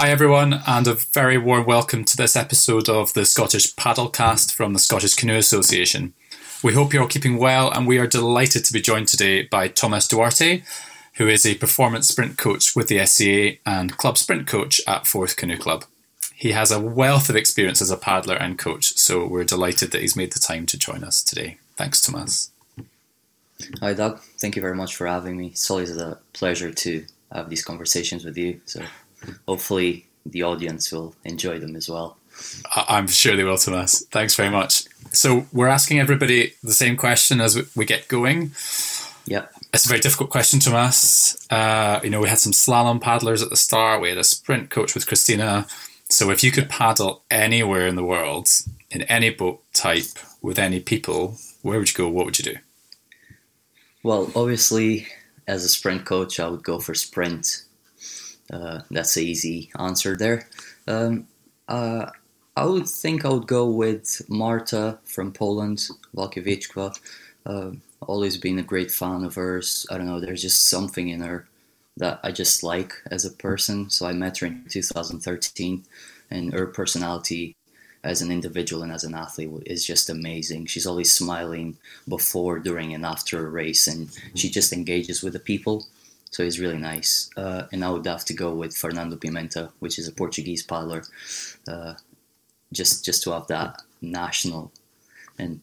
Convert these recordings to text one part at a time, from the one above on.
Hi, everyone, and a very warm welcome to this episode of the Scottish Paddlecast from the Scottish Canoe Association. We hope you're all keeping well, and we are delighted to be joined today by Tomas Duarte, who is a performance sprint coach with the SCA and club sprint coach at Forth Canoe Club. He has a wealth of experience as a paddler and coach, so we're delighted that he's made the time to join us today. Thanks, Tomas. Hi, Doug. Thank you very much for having me. It's always a pleasure to have these conversations with you. So hopefully the audience will enjoy them as well. I'm sure they will, Tomas. Thanks very much. So we're asking everybody the same question as we get going. Yep. It's a very difficult question, Tomas. Uh, you know, we had some slalom paddlers at the start. We had a sprint coach with Christina. So if you could paddle anywhere in the world, in any boat type, with any people, where would you go? What would you do? Well, obviously, as a sprint coach, I would go for sprint uh, that's the easy answer there. Um, uh, I would think I would go with Marta from Poland, Walczykiewicz. Uh, always been a great fan of hers. I don't know, there's just something in her that I just like as a person. So I met her in 2013, and her personality as an individual and as an athlete is just amazing. She's always smiling before, during, and after a race, and she just engages with the people. So he's really nice. Uh, and I would have to go with Fernando Pimenta, which is a Portuguese paddler, uh, just just to have that national and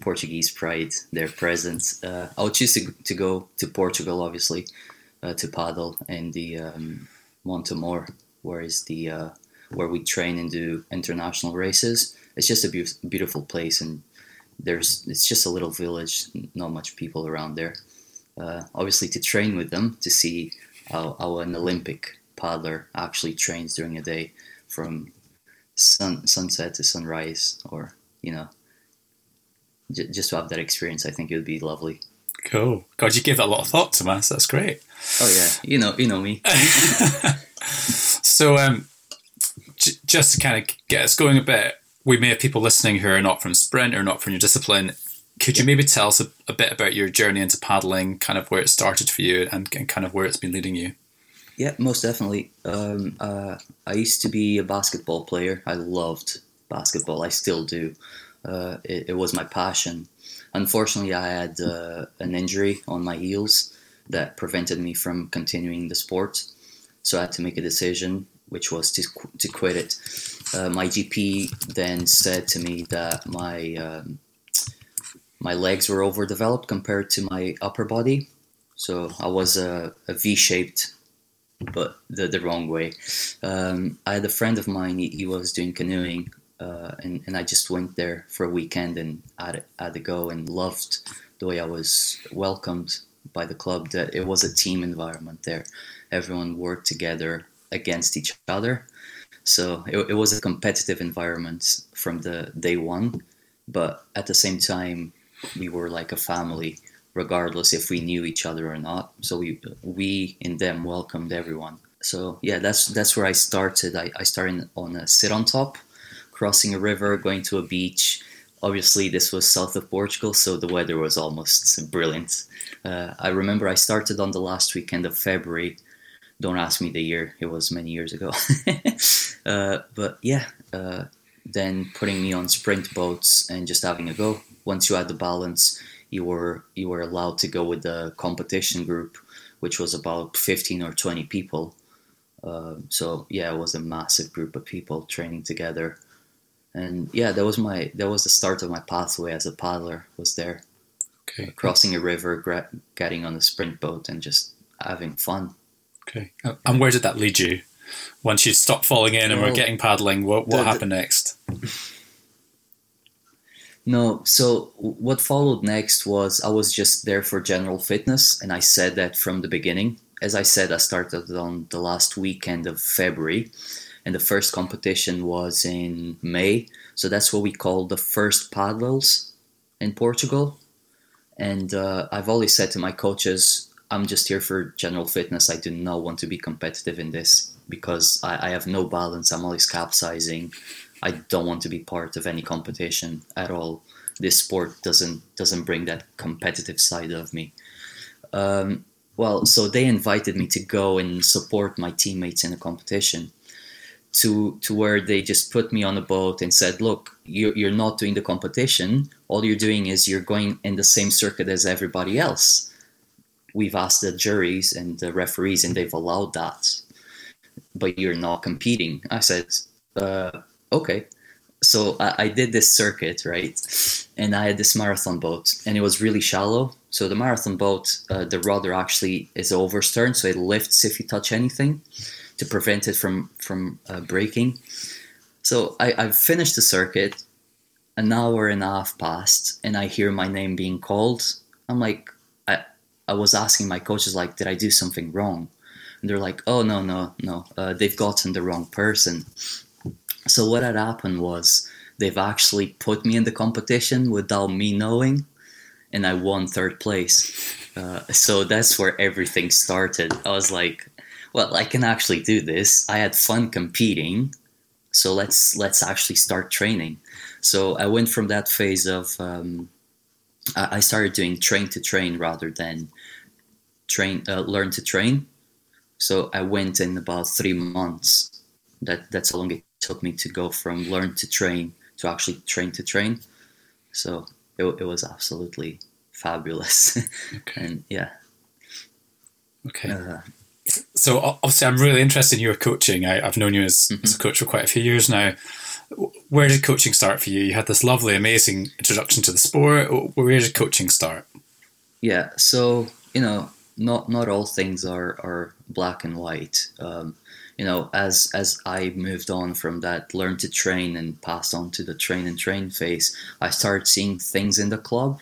Portuguese pride, their presence. Uh, I would choose to, to go to Portugal, obviously, uh, to paddle and the um, Montemor, where is the uh, where we train and do international races. It's just a be- beautiful place, and there's it's just a little village, not much people around there uh, obviously to train with them to see how, how an Olympic paddler actually trains during a day from sun sunset to sunrise, or you know, j- just to have that experience. I think it would be lovely. Cool. God, you give that a lot of thought, Tomas. That's great. Oh yeah, you know, you know me. so, um, j- just to kind of get us going a bit, we may have people listening who are not from sprint or not from your discipline could you maybe tell us a, a, bit about your journey into paddling, kind of where it started for you and, and kind of where it's been leading you? Yeah, most definitely. Um, uh, I used to be a basketball player. I loved basketball. I still do. Uh, it, it, was my passion. Unfortunately, I had uh, an injury on my heels that prevented me from continuing the sport. So I had to make a decision, which was to, to quit it. Uh, my GP then said to me that my um, my legs were overdeveloped compared to my upper body. So I was a a V-shaped, but the, the wrong way. Um, I had a friend of mine, he, he was doing canoeing, uh, and, and I just went there for a weekend and had, had a go and loved the way I was welcomed by the club, that it was a team environment there. Everyone worked together against each other. So it, it was a competitive environment from the day one, but at the same time, we were like a family, regardless if we knew each other or not. So we we in them welcomed everyone. So yeah, that's that's where I started. I, I started on a sit on top, crossing a river, going to a beach. Obviously, this was south of Portugal, so the weather was almost brilliant. Uh, I remember I started on the last weekend of February. Don't ask me the year; it was many years ago. uh, but yeah, uh, then putting me on sprint boats and just having a go once you had the balance, you were you were allowed to go with the competition group, which was about fifteen or twenty people. Uh, so yeah, it was a massive group of people training together, and yeah, that was my that was the start of my pathway as a paddler. Was there, okay. Uh, crossing a river, gra- getting on a sprint boat, and just having fun. Okay, and where did that lead you? Once you stopped falling in and well, were getting paddling, what what the, happened next? No, so what followed next was I was just there for general fitness, and I said that from the beginning. As I said, I started on the last weekend of February, and the first competition was in May. So that's what we call the first paddles in Portugal. And uh, I've always said to my coaches, I'm just here for general fitness. I do not want to be competitive in this because I, I have no balance. I'm always capsizing. I don't want to be part of any competition at all. This sport doesn't doesn't bring that competitive side of me. Um, well, so they invited me to go and support my teammates in a competition, to to where they just put me on a boat and said, "Look, you're you're not doing the competition. All you're doing is you're going in the same circuit as everybody else." We've asked the juries and the referees, and they've allowed that, but you're not competing. I said, uh, "Okay." So I, I did this circuit, right? And I had this marathon boat, and it was really shallow. So the marathon boat, uh, the rudder actually is overstern, so it lifts if you touch anything to prevent it from from uh, breaking. So I, I finished the circuit. An hour and a half passed, and I hear my name being called. I'm like, I I was asking my coaches like, did I do something wrong? And they're like, oh no no no, uh, they've gotten the wrong person. So what had happened was they've actually put me in the competition without me knowing, and I won third place. Uh, so that's where everything started. I was like, well, I can actually do this. I had fun competing, so let's let's actually start training. So I went from that phase of um, I started doing train to train rather than train uh, learn to train. So I went in about three months. That that's how long it took me to go from learn to train to actually train to train. So it, it was absolutely fabulous. Okay. and yeah. Okay. Uh, so obviously, I'm really interested in your coaching. I, have known you as, mm-hmm. as, a coach for quite a few years now. Where did coaching start for you? You had this lovely, amazing introduction to the sport. Where did coaching start? Yeah, so you know, not not all things are are black and white. Um, you know, as as I moved on from that learn to train and passed on to the train and train phase, I started seeing things in the club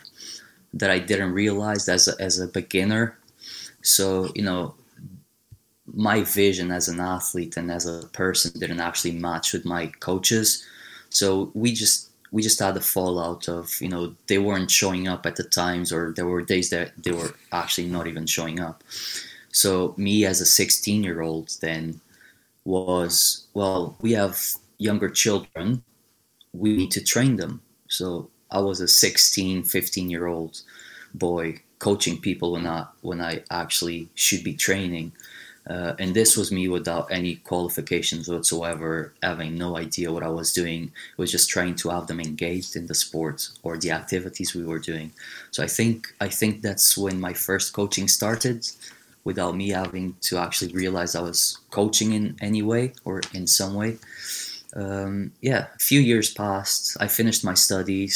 that I didn't realize as a, as a beginner. So you know, my vision as an athlete and as a person didn't actually match with my coaches. So we just we just had a fallout of you know they weren't showing up at the times or there were days that they were actually not even showing up. So me as a 16 year old then was well we have younger children we need to train them. So I was a 16 15 year old boy coaching people when I when I actually should be training uh, and this was me without any qualifications whatsoever, having no idea what I was doing. Was just trying to have them engaged in the sports or the activities we were doing. So I think I think that's when my first coaching started, without me having to actually realize I was coaching in any way or in some way. Um, yeah, a few years passed. I finished my studies.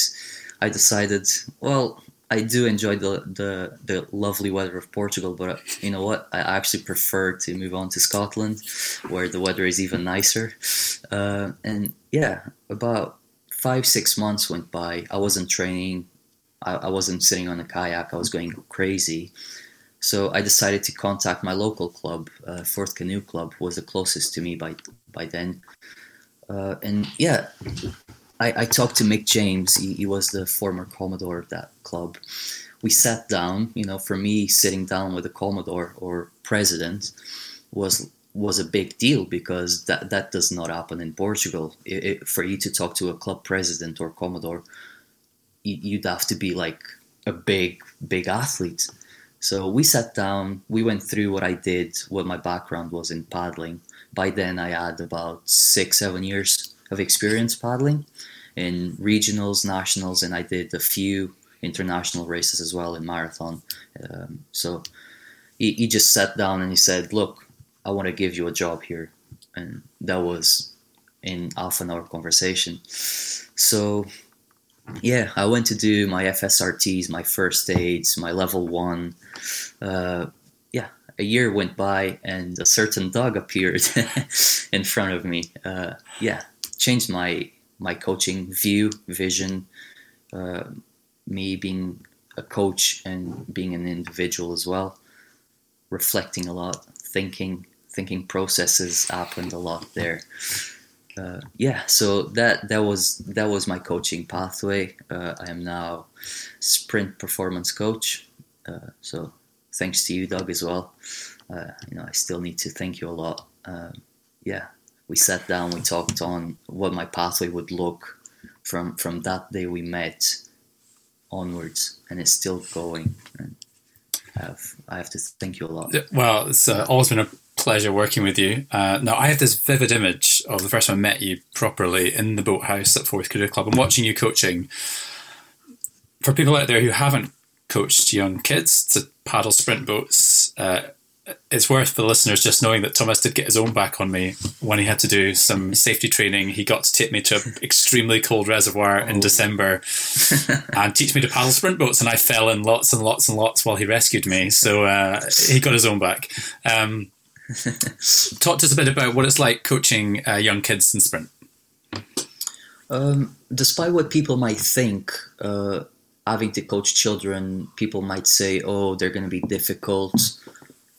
I decided, well, I do enjoy the, the, the lovely weather of Portugal, but you know what? I actually prefer to move on to Scotland, where the weather is even nicer. Uh, and yeah, about five six months went by. I wasn't training. I, I wasn't sitting on a kayak. I was going crazy. So I decided to contact my local club. Uh, Forth Canoe Club was the closest to me by by then. Uh, and yeah, I, I talked to Mick James. He, he was the former Commodore of that club. We sat down. You know, for me, sitting down with a Commodore or president was was a big deal because that that does not happen in Portugal. It, it, for you to talk to a club president or Commodore, you, would have to be like a big big athlete. So we sat down. We went through what I did, what my background was in paddling. By then, I had about six seven years of experience paddling in regionals, nationals, and I did a few international races as well in marathon. Um, so he, he just sat down and he said, "Look, I want to give you a job here," and that was in half an hour conversation. So yeah, I went to do my FSRTs, my first aids, my level one. Uh, yeah, a year went by and a certain dog appeared in front of me. Uh, yeah, changed my my coaching view, vision, uh, me being a coach and being an individual as well, reflecting a lot, thinking, thinking processes happened a lot there. Uh, yeah, so that that was that was my coaching pathway. Uh, I am now sprint performance coach. Uh, so thanks to you, Doug, as well. Uh, you know, I still need to thank you a lot. Um, yeah, we sat down, we talked on what my pathway would look from from that day we met onwards, and it's still going. And I have I have to thank you a lot. Well, it's uh, always been a pleasure working with you. Uh, now I have this vivid image of the first time I met you properly in the boathouse at Forth Canoe Club and watching you coaching. For people out there who haven't coached young kids to paddle sprint boats, uh, it's worth the listeners just knowing that Tomas did get his own back on me when he had to do some safety training. He got to take me to an extremely cold reservoir in oh. December and teach me to paddle sprint boats, and I fell in lots and lots and lots while he rescued me. So uh, he got his own back. Um, talk to us a bit about what it's like coaching uh, young kids in sprint. Um, despite what people might think, uh, having to coach children, people might say, "Oh, they're going to be difficult."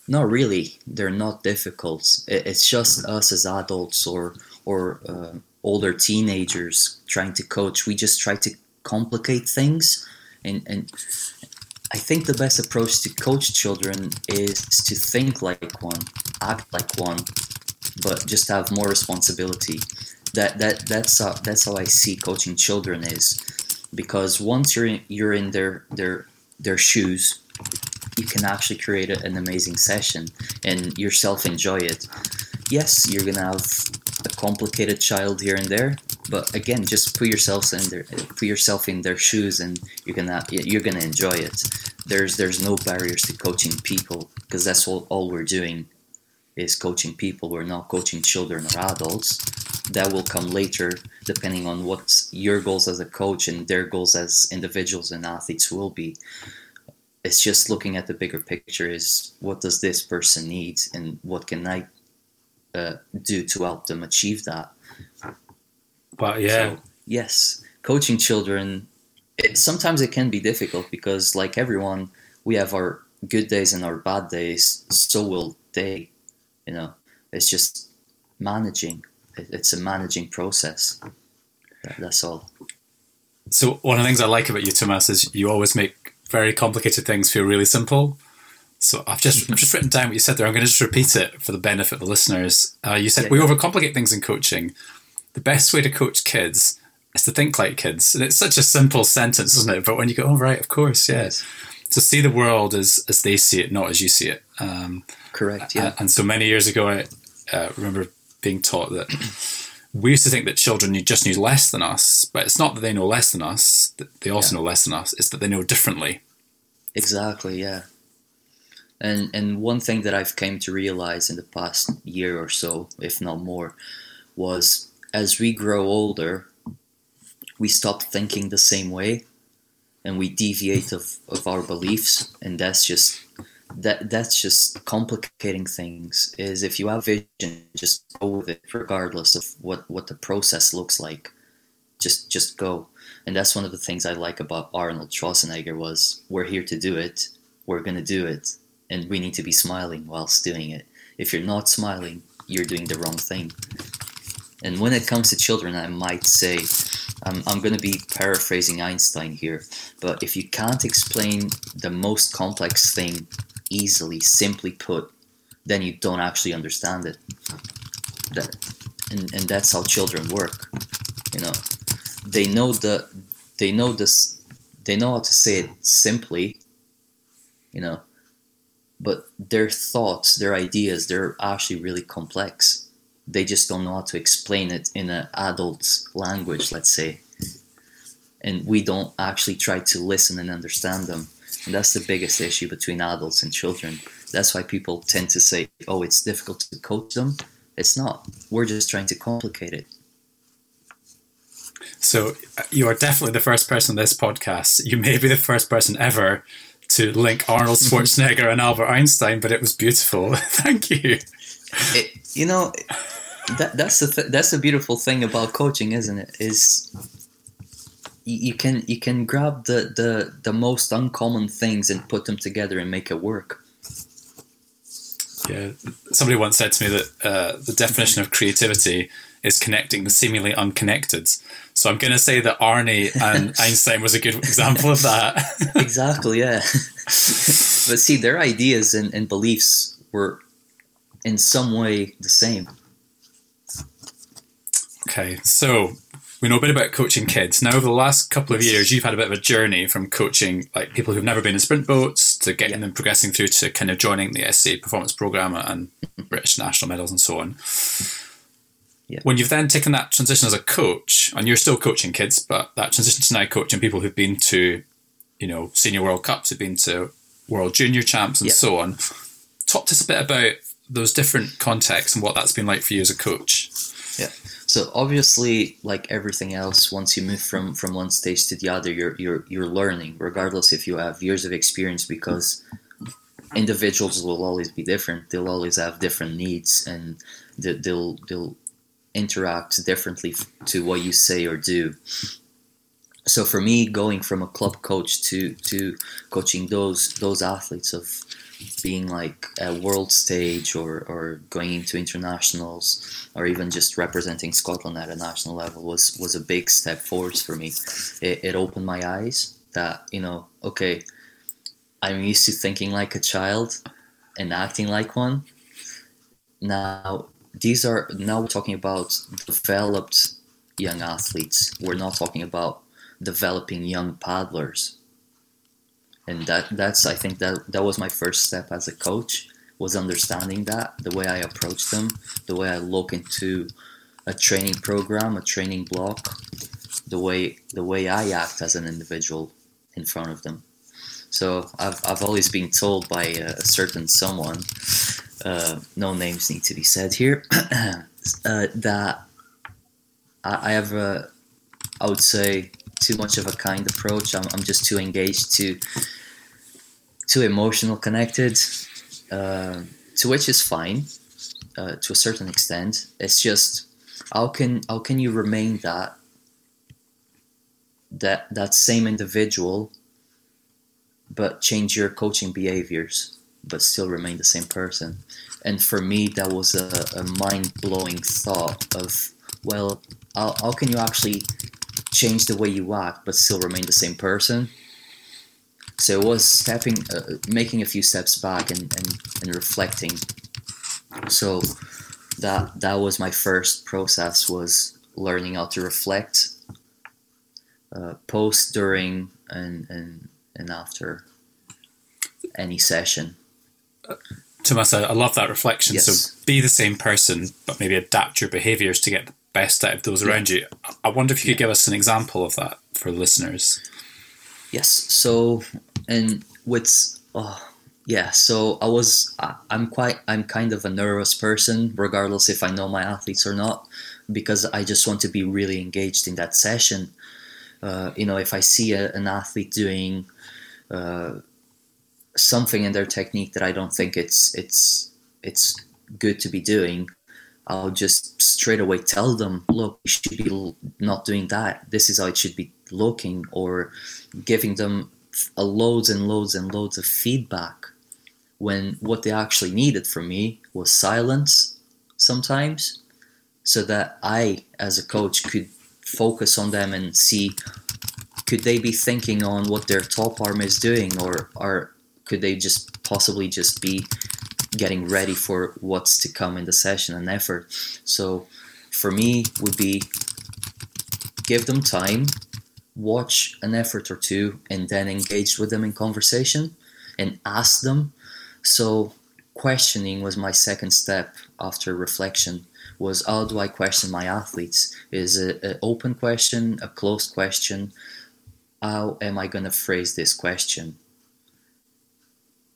Not really. They're not difficult. It's just us as adults or or uh, older teenagers trying to coach. We just try to complicate things, and and I think the best approach to coach children is to think like one, act like one, but just have more responsibility. That that that's how, that's how I see coaching children is, because once you're in, you're in their their their shoes, you can actually create an amazing session and yourself enjoy it. Yes, you're gonna have a complicated child here and there, but again, just put yourself in their put yourself in their shoes, and you're gonna you're gonna enjoy it. There's there's no barriers to coaching people because that's all, all we're doing is coaching people. We're not coaching children or adults. That will come later, depending on what your goals as a coach and their goals as individuals and athletes will be it's just looking at the bigger picture is what does this person need and what can I uh, do to help them achieve that. But yeah. So, yes, coaching children, it, sometimes it can be difficult because, like everyone, we have our good days and our bad days. So will they. You know, it's just managing. It's a managing process. That's all. So one of the things I like about you, Tomas, is you always make very complicated things feel really simple. So I've just I've just written down what you said there. I'm going to just repeat it for the benefit of the listeners. Uh, you said yeah, we yeah. overcomplicate things in coaching. The best way to coach kids is to think like kids, and it's such a simple sentence, isn't it? But when you go, oh right, of course, yes. To see the world as as they see it, not as you see it. Um, Correct. Yeah. And, and, so many years ago, I uh, remember being taught that we used to think that children just knew less than us, but it's not that they know less than us, they also yeah. know less than us, it's that they know differently. Exactly, yeah. And and one thing that I've came to realize in the past year or so, if not more, was as we grow older, we stop thinking the same way and we deviate of, of our beliefs and that's just that that's just complicating things is if you have vision just go with it regardless of what what the process looks like. Just just go. And that's one of the things i like about arnold schwarzenegger was we're here to do it. We're going to do it. And we need to be smiling whilst doing it. If you're not smiling you're doing the wrong thing. And when it comes to children i might say I'm, I'm going to be paraphrasing einstein here but if you can't explain the most complex thing easily, simply put, then you don't actually understand it. That, and, and that's how children work. You know, they know the, they know this, they know how to say it simply. You know, but their thoughts, their ideas, they're actually really complex. They just don't know how to explain it in an adult's language, let's say. And we don't actually try to listen and understand them and that's the biggest issue between adults and children. That's why people tend to say, oh, it's difficult to coach them. It's not. We're just trying to complicate it. So uh, you are definitely the first person on this podcast. You may be the first person ever to link Arnold Schwarzenegger and Albert Einstein, but it was beautiful. Thank you. It, you know, that, that's the th- that's the beautiful thing about coaching, isn't it? Is you can you can grab the, the the most uncommon things and put them together and make it work. Yeah, somebody once said to me that uh, the definition of creativity is connecting the seemingly unconnected. So I'm going to say that Arnie and Einstein was a good example of that. exactly, yeah. but see, their ideas and, and beliefs were in some way the same. Okay, so we know a bit about coaching kids. Now, over the last couple of years, you've had a bit of a journey from coaching like people who've never been in sprint boats to getting yeah. them progressing through to kind of joining the SC performance program and British national medals and so on. Yeah. When you've then taken that transition as a coach, and you're still coaching kids, but that transition to now coaching people who've been to, you know, senior World Cups, who've been to World Junior Champs, and Yeah. so on. Talk to us a bit about those different contexts and what that's been like for you as a coach. So obviously, like everything else, once you move from from one stage to the other, you're you're you're learning, regardless if you have years of experience, because individuals will always be different. They'll always have different needs, and they- they'll they'll interact differently to what you say or do. So for me, going from a club coach to to coaching those those athletes of being like a world stage or, or going into internationals or even just representing Scotland at a national level was was a big step forward for me. It, it opened my eyes that you know okay, I'm used to thinking like a child and acting like one. Now these are now we're talking about developed young athletes. We're not talking about developing young paddlers and that that's I think that that was my first step as a coach was understanding that the way I approach them, the way I look into a training program, a training block, the way the way I act as an individual in front of them. So I've I've always been told by a certain someone, uh, no names need to be said here, uh, that I, I have a I would say too much of a kind approach. I'm, I'm just too engaged, too too emotional connected, uh, to which is fine uh, to a certain extent. It's just how can how can you remain that that that same individual, but change your coaching behaviors, but still remain the same person. And for me, that was a, a mind blowing thought of well, how, how can you actually change the way you act but still remain the same person so it was stepping uh, making a few steps back and, and, and reflecting so that that was my first process was learning how to reflect uh, post during and, and and after any session Tomas, I love that reflection. Yes. So be the same person, but maybe adapt your behaviours to get the best out of those around you. I- wonder if you could give us an example of that for listeners. Yes. So, and with oh yeah. So I was. I, I'm quite. I'm kind of a nervous person, regardless if I know my athletes or not, because I just want to be really engaged in that session. Uh, you know, if I see a, an athlete doing uh, something in their technique that I don't think it's it's it's good to be doing, I'll just straight away tell them, look, you should be not doing that. This is how it should be looking, or giving them a loads and loads and loads of feedback when what they actually needed from me was silence sometimes, so that I, as a coach, could focus on them and see could they be thinking on what their top arm is doing, or or could they just possibly just be getting ready for what's to come in the session and effort. So for me would be give them time, watch an effort or two, and then engage with them in conversation and ask them. So questioning was my second step after reflection was how do I question my athletes? Is it an open question, a closed question? How am I going to phrase this question?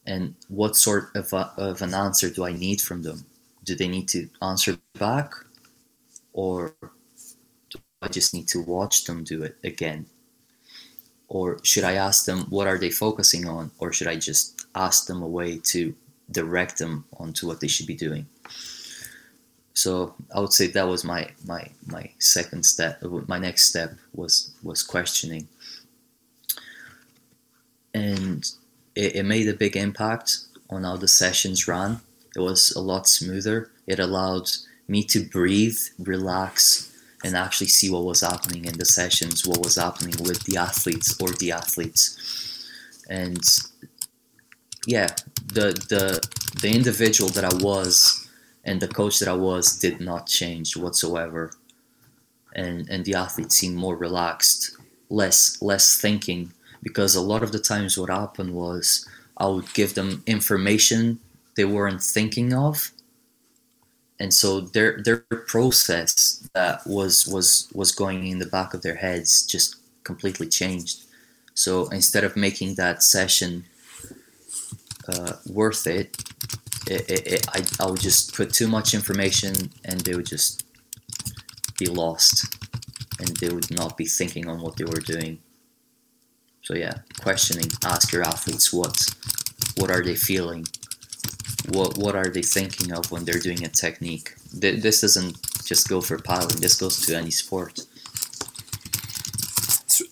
And what sort of, a, of an answer do I need from them? Do they need to answer back, or do I just need to watch them do it again? Or should I ask them what are they focusing on, or should I just ask them a way to direct them onto what they should be doing? So I would say that was my my my second step. My next step was was questioning, and it, it made a big impact on how the sessions ran. It was a lot smoother. It allowed me to breathe, relax, and actually see what was happening in the sessions, what was happening with the athletes or the athletes. And yeah, the the the individual that I was and the coach that I was did not change whatsoever. And and the athletes seemed more relaxed, less less thinking because a lot of the times what happened was I would give them information they weren't thinking of, and so their their process that was was was going in the back of their heads just completely changed. So instead of making that session uh, worth it, it, it, it I, I would just put too much information and they would just be lost and they would not be thinking on what they were doing. So yeah, questioning, ask your athletes what what are they feeling, what what are they thinking of when they're doing a technique. This doesn't just go for paddling. This goes to any sport.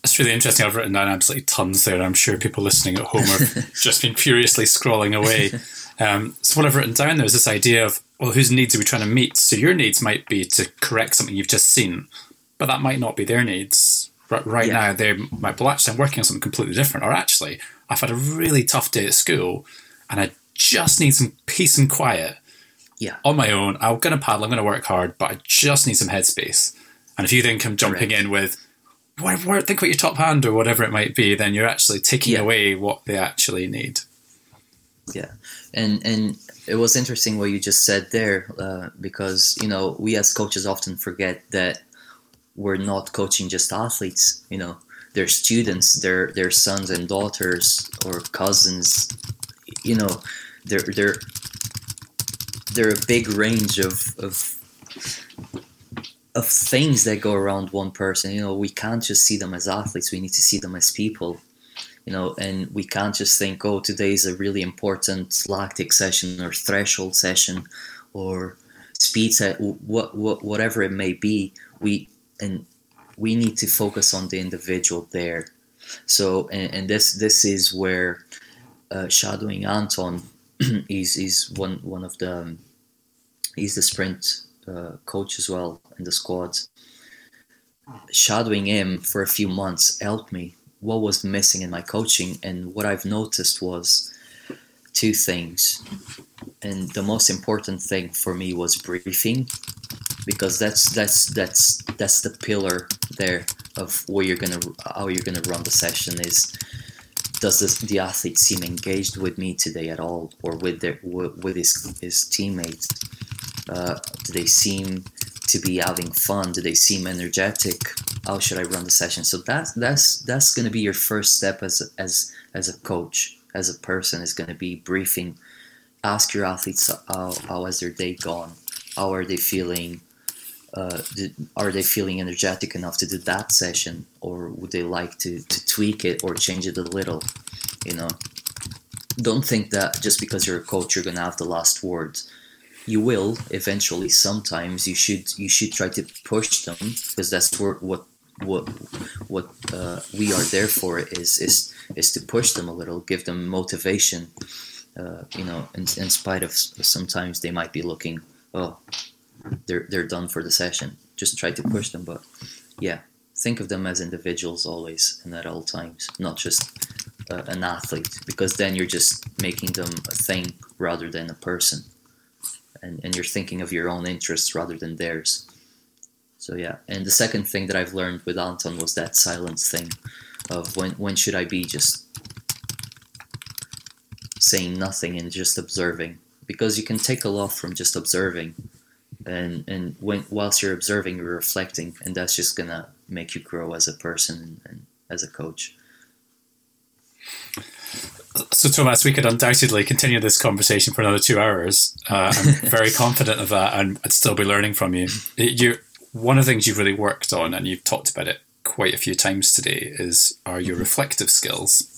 It's really interesting. I've written down absolutely tons there. I'm sure people listening at home have just been furiously scrolling away. Um, so what I've written down there is this idea of well, whose needs are we trying to meet? So your needs might be to correct something you've just seen, but that might not be their needs. Right, yeah. now, they might well actually I'm working on something completely different, or actually I've had a really tough day at school, and I just need some peace and quiet. Yeah. On my own, I'm going to paddle, I'm going to work hard, but I just need some headspace. And if you then come jumping Correct. in with, where, where, think about your top hand or whatever it might be, then you're actually taking yeah. away what they actually need. Yeah, and and it was interesting what you just said there, uh, because you know we as coaches often forget that we're not coaching just athletes. You know, they're students, they're their sons and daughters or cousins. You know, they're they're they're a big range of of of things that go around one person. You know, we can't just see them as athletes. We need to see them as people. You know, and we can't just think, oh, today is a really important lactic session or threshold session or speed set, what, what, whatever it may be. We and we need to focus on the individual there. So, and, and this this is where uh, shadowing Anton is is one one of the um, he's the sprint uh, coach as well in the squad. Shadowing him for a few months helped me. What was missing in my coaching, and what I've noticed was two things. And the most important thing for me was briefing, because that's that's that's that's the pillar there of where you're gonna how you're gonna run the session is does this, the athlete seem engaged with me today at all or with their with his his teammates uh, do they seem to be having fun? Do they seem energetic? How should I run the session? So that's that's that's going to be your first step as as as a coach, as a person is going to be briefing. Ask your athletes how how has their day gone? How are they feeling? Uh, did, are they feeling energetic enough to do that session, or would they like to to tweak it or change it a little? You know, don't think that just because you're a coach you're going to have the last word you will eventually. Sometimes you should you should try to push them because that's where, what what what uh, we are there for is is is to push them a little give them motivation. Uh, you know in, in spite of sometimes they might be looking oh they're they're done for the session. Just try to push them but yeah think of them as individuals always and at all times not just uh, an athlete because then you're just making them a thing rather than a person. And, and you're thinking of your own interests rather than theirs. So yeah, and the second thing that I've learned with Anton was that silence thing of when when should I be just saying nothing and just observing because you can take a lot from just observing and and when whilst you're observing you're reflecting and that's just gonna make you grow as a person and, as a coach so, Tomas, we could undoubtedly continue this conversation for another two hours. Uh, I'm very confident of that, and I'd still be learning from you. You, one of the things you've really worked on, and you've talked about it quite a few times today, is are your reflective skills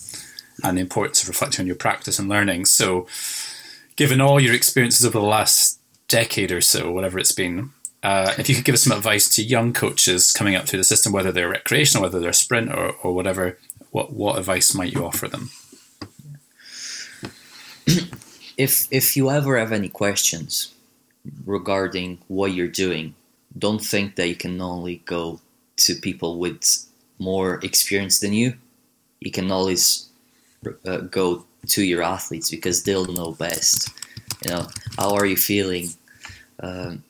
and the importance of reflecting on your practice and learning. So, given all your experiences over the last decade or so, whatever it's been, uh, if you could give us some advice to young coaches coming up through the system, whether they're recreational, whether they're sprint or, or whatever, what what advice might you offer them? if if you ever have any questions regarding what you're doing, don't think that you can only go to people with more experience than you. You can always uh, go to your athletes because they'll know best. You know, how are you feeling? Um,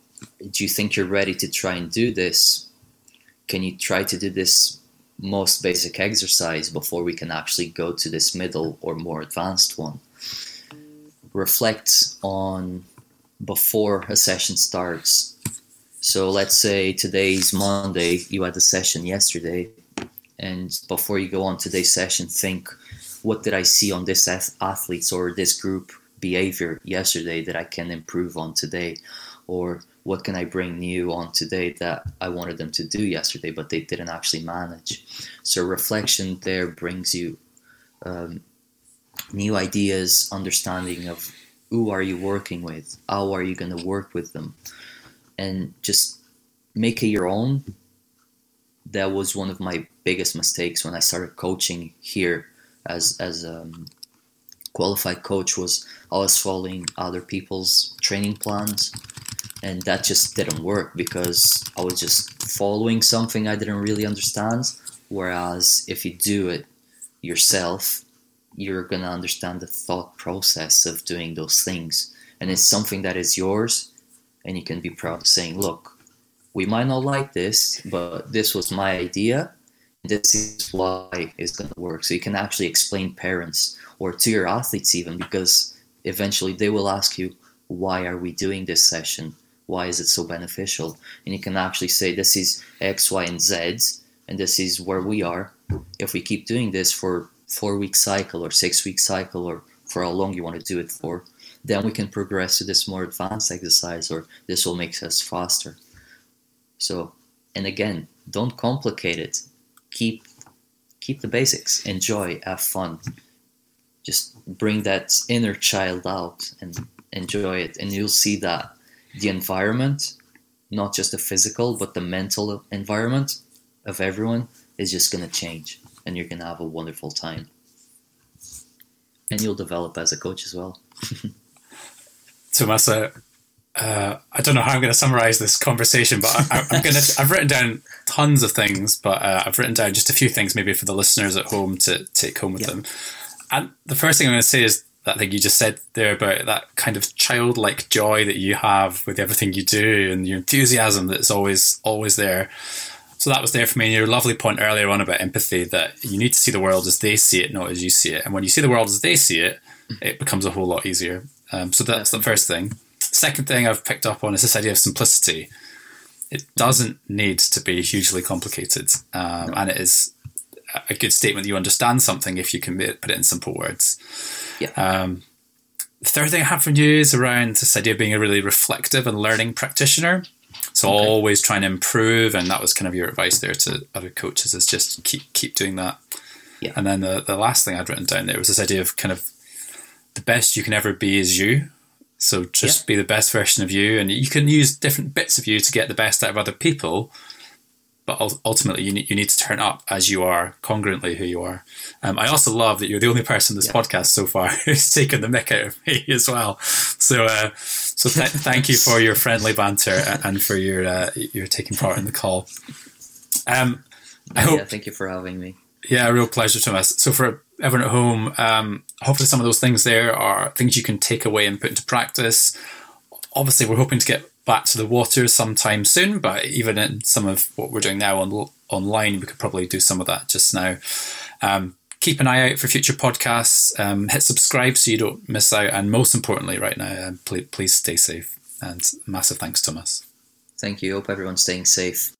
do you think you're ready to try and do this? Can you try to do this most basic exercise before we can actually go to this middle or more advanced one? reflect on before a session starts. So let's say today's Monday, you had a session yesterday, and before you go on today's session, think, what did I see on this athletes or this group behavior yesterday that I can improve on today? Or what can I bring new on today that I wanted them to do yesterday, but they didn't actually manage? So reflection there brings you um, new ideas, understanding of who are you working with, how are you going to work with them, and just make it your own. That was one of my biggest mistakes when I started coaching here as as um, qualified coach was I was following other people's training plans and that just didn't work because I was just following something I didn't really understand whereas if you do it yourself you're to understand the thought process of doing those things. And it's something that is yours, and you can be proud of saying, look, we might not like this, but this was my idea. This is why it's going to work. So you can actually explain parents or to your athletes even because eventually they will ask you, why are we doing this session? Why is it so beneficial? And you can actually say, this is X, Y, and Z, and this is where we are. If we keep doing this for four week cycle or six week cycle or for how long you want to do it for, then we can progress to this more advanced exercise or this will make us faster. So, and again, don't complicate it. Keep keep the basics. Enjoy, have fun. Just bring that inner child out and enjoy it and you'll see that the environment, not just the physical but the mental environment of everyone is just going to change and you're going to have a wonderful time. And you'll develop as a coach as well. Tomasa, uh, I don't know how I'm going to summarize this conversation, but I, am going to. I've written down tons of things, but uh, I've written down just a few things maybe for the listeners at home to take home with yeah. them. And the first thing I'm going to say is that thing you just said there about that kind of childlike joy that you have with everything you do and your enthusiasm that's always always there. So that was there for me. And your lovely point earlier on about empathy that you need to see the world as they see it, not as you see it. And when you see the world as they see it, it becomes a whole lot easier. Um, so that's the first thing. Second thing I've picked up on is this idea of simplicity. It doesn't need to be hugely complicated, um, and it is a good statement that you understand something if you can put it in simple words. Yeah. Um, the third thing I have from you is around this idea of being a really reflective and learning practitioner. So okay. always trying to improve, and that was kind of your advice there to other coaches is just keep keep doing that. Yeah. And then the the last thing I'd written down there was this idea of kind of the best you can ever be is you. So just yeah. be the best version of you, and you can use different bits of you to get the best out of other people but ultimately you need, you need to turn up as you are, congruently who you are. Um, I also love that you're the only person in this yeah. podcast so far who's taken the mick out of me as well. So, uh, so th- thank you for your friendly banter and for your uh, your taking part in the call. Um, I hope. Yeah, thank you for having me. Yeah, a real pleasure, Tomas. So for everyone at home, um, hopefully some of those things there are things you can take away and put into practice. Obviously, we're hoping to get back to the water sometime soon. But even in some of what we're doing now on online, we could probably do some of that just now. Um, keep an eye out for future podcasts. Um, hit subscribe so you don't miss out. And most importantly, right now, um, please, please stay safe. And massive thanks, Tomas. Thank you. Hope everyone's staying safe.